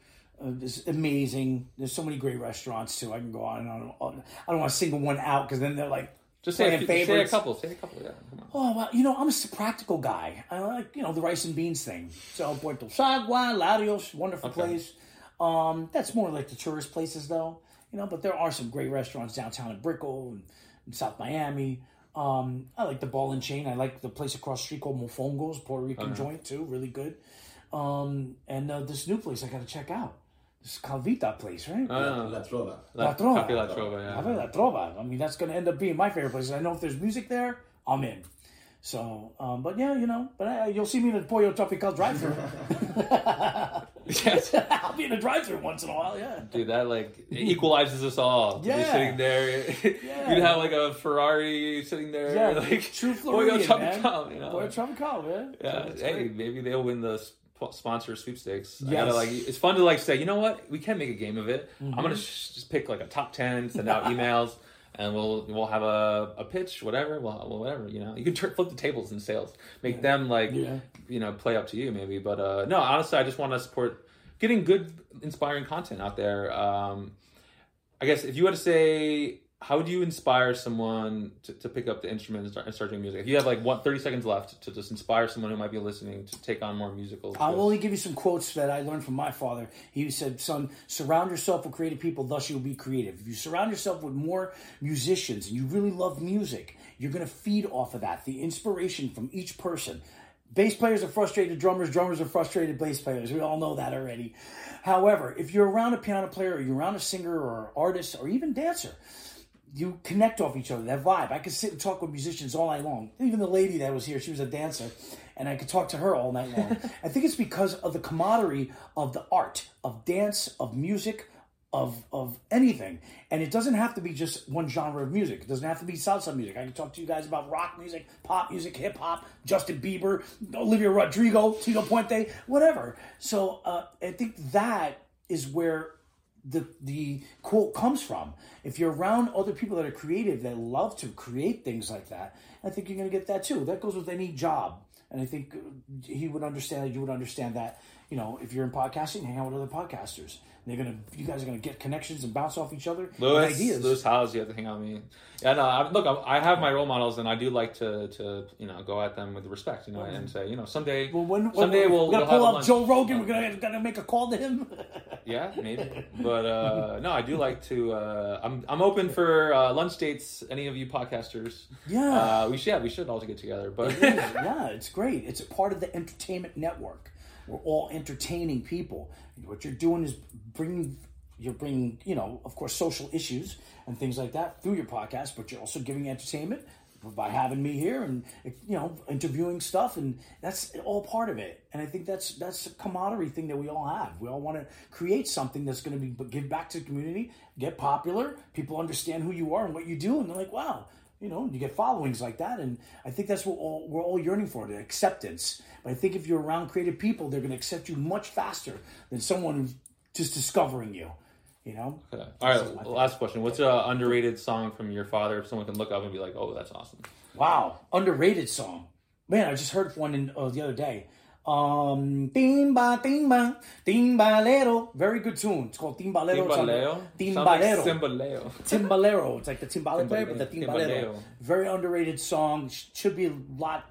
uh, is amazing. There's so many great restaurants too. I can go on and on. on. I don't want to single one out because then they're like Just say a, few, say a couple. Say a couple. Yeah. Oh well, you know, I'm a practical guy. I like, you know, the rice and beans thing. So Puerto Sagua, Larios, wonderful Okay. place. Um, that's more like the tourist places though, you know, but there are some great restaurants downtown in Brickell and in South Miami. Um, I like the ball and chain. I like the place across the street called Mofongos, Puerto Rican joint too, really good. Um, and uh, this new place I got to check out. This Calvita place, right? Uh, La Trova. La La, Trova. Cafe La Trova, yeah. Cafe La Trova. I mean, that's going to end up being my favorite place. I know if there's music there, I'm in. So, um, but yeah, you know, but uh, you'll see me in the Pollo Tropical drive-through. Yes. I'll be in a drive-through once in a while. Yeah. Dude, that like equalizes us all. Yeah. sitting there, yeah. you'd have like a Ferrari sitting there, Yeah, like true Pollo Floridian, man. Tropical, you know. Pollo Tropical, man. Yeah, So hey, great. maybe they'll win the sponsor sweepstakes. I gotta like, it's fun to like say, you know what, we can make a game of it. I'm Mm-hmm. gonna sh- just pick like a top ten, send out emails, and we'll we'll have a, a pitch, whatever, well, well, whatever. You know, you can tur flip the tables in sales, make them like, Yeah. you know, play up to you maybe. But uh, no, honestly, I just want to support getting good, inspiring content out there. Um, I guess if you had to say, how do you inspire someone to, to pick up the instrument and start, and start doing music? If you have like what thirty seconds left to just inspire someone who might be listening to take on more musical. I'll only give you some quotes that I learned from my father. He said, "Son, surround yourself with creative people, thus you'll be creative. If you surround yourself with more musicians and you really love music, you're going to feed off of that. The inspiration from each person. Bass players are frustrated drummers, drummers are frustrated bass players. We all know that already. However, if you're around a piano player, or you're around a singer or artist or even dancer, you connect off each other, that vibe. I could sit and talk with musicians all night long. Even the lady that was here, she was a dancer, and I could talk to her all night long. I think it's because of the camaraderie of the art, of dance, of music, of of anything. And it doesn't have to be just one genre of music. It doesn't have to be salsa music. I can talk to you guys about rock music, pop music, hip hop, Justin Bieber, Olivia Rodrigo, Tito Puente, whatever. So uh, I think that is where the the quote comes from. If you're around other people that are creative that love to create things like that, I think you're going to get that too. That goes with any job, and I think he would understand. You would understand that. You know, if you're in podcasting, hang out with other podcasters. They're gonna, you guys are gonna get connections and bounce off each other. Lewis, ideas. Lewis Howes, you have to hang out with me. Yeah, no, I, look, I, I have my role models, and I do like to, to, you know, go at them with respect, you know, and say, you know, someday, Well, when, when someday we'll, we're gonna we'll pull up lunch. Joe Rogan, we're gonna, gonna make a call to him. Yeah, maybe. But uh, no, I do like to. Uh, I'm I'm open for uh, lunch dates. Any of you podcasters? Yeah. Uh, we should. Yeah, we should all get together. But yeah, it's great. It's a part of the entertainment network. We're all entertaining people. What you're doing is bringing, you're bringing, you know, of course, social issues and things like that through your podcast, but you're also giving entertainment by having me here and you know interviewing stuff. And that's all part of it. And i think that's that's a camaraderie thing that we all have. We all want to create something that's going to be give back to the community get popular people understand who you are and what you do. And they're like wow you know, you get followings like that, and I think that's what all, we're all yearning for: the acceptance. But I think if you're around creative people, they're going to accept you much faster than someone who's just discovering you. You know, Okay. All right. Last question. What's an underrated song from your father? If someone can look up and be like, "Oh, that's awesome." wow, underrated song. Man, I just heard one in, uh, the other day. Um, timba, timba, timbalero. Very good tune. It's called timbalero. The- Timbalero. Timbaleo. Timbalero. It's like the timbale player, but the Timbalero. timbalero. Very underrated song. Should be a lot.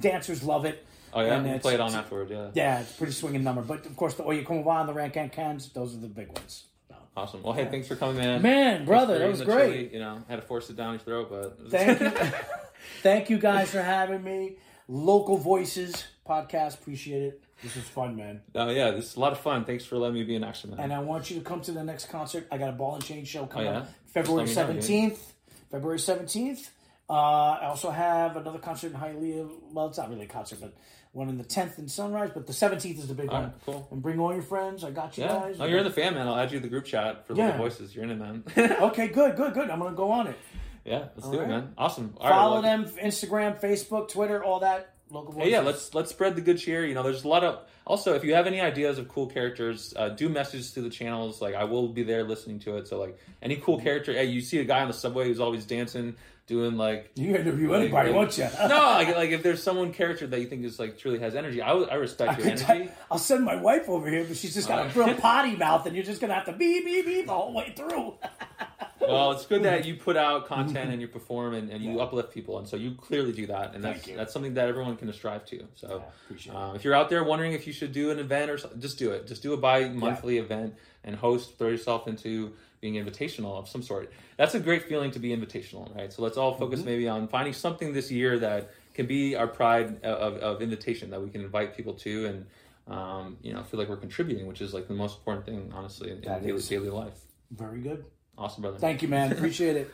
Dancers love it. Oh yeah, And play it on afterward. Yeah. Yeah, it's a pretty swinging number. But of course, the Oye Como Va and the Ran Kan Kans, those are the big ones. Awesome. Well, hey, thanks for coming, man. Man, brother, that was great. chili. You know, had to force it down your throat, but Thank you. Thank you guys for having me. Local Voices podcast. Appreciate it. This was fun, man. Oh yeah, this is a lot of fun. Thanks for letting me be an extra man. And I want you to come to the next concert. I got a ball and chain show coming Oh, yeah? up February Just let me know, dude. 17th. February 17th. Uh, I also have another concert in Hialeah. Well, it's not really a concert, but one in the 10th in Sunrise. But the 17th is the big All one. right, cool. And bring all your friends. I got you Yeah. guys. Oh, you're in the fan, man. I'll add you to the group chat for Yeah. Little Voices. You're in it, man. Okay, good, good, good. I'm going to go on it. yeah, let's do right. it, man. Awesome. All right, Follow well, them Instagram, Facebook, Twitter, all that. Local Voices. Hey, yeah, let's let's spread the good cheer. You know, there's a lot of. Also, if you have any ideas of cool characters, uh, do message to the channels. Like, I will be there listening to it. So, like, any cool character. Hey, you see a guy on the subway who's always dancing, doing like. You interview like- anybody, like- won't you? no, like, like if there's someone character that you think is like truly has energy, I, I respect your energy. I'll send my wife over here, but she's just got a real potty mouth, and you're just gonna have to beep beep beep the whole way through. Well, it's good that you put out content and you perform and, and you uplift people, and so you clearly do that, and that's that's something that everyone can strive to. So, it. um, if you're out there wondering if you should do an event or something, just do it. Just do a bi-monthly event and host. Throw yourself into being invitational of some sort. That's a great feeling to be invitational, right? So let's all focus Mm-hmm. maybe on finding something this year that can be our pride of, of invitation that we can invite people to and. Um, you know, feel like we're contributing, which is like the most important thing, honestly, in That daily, daily life. Very good. Awesome, brother. Thank you, man. Appreciate it.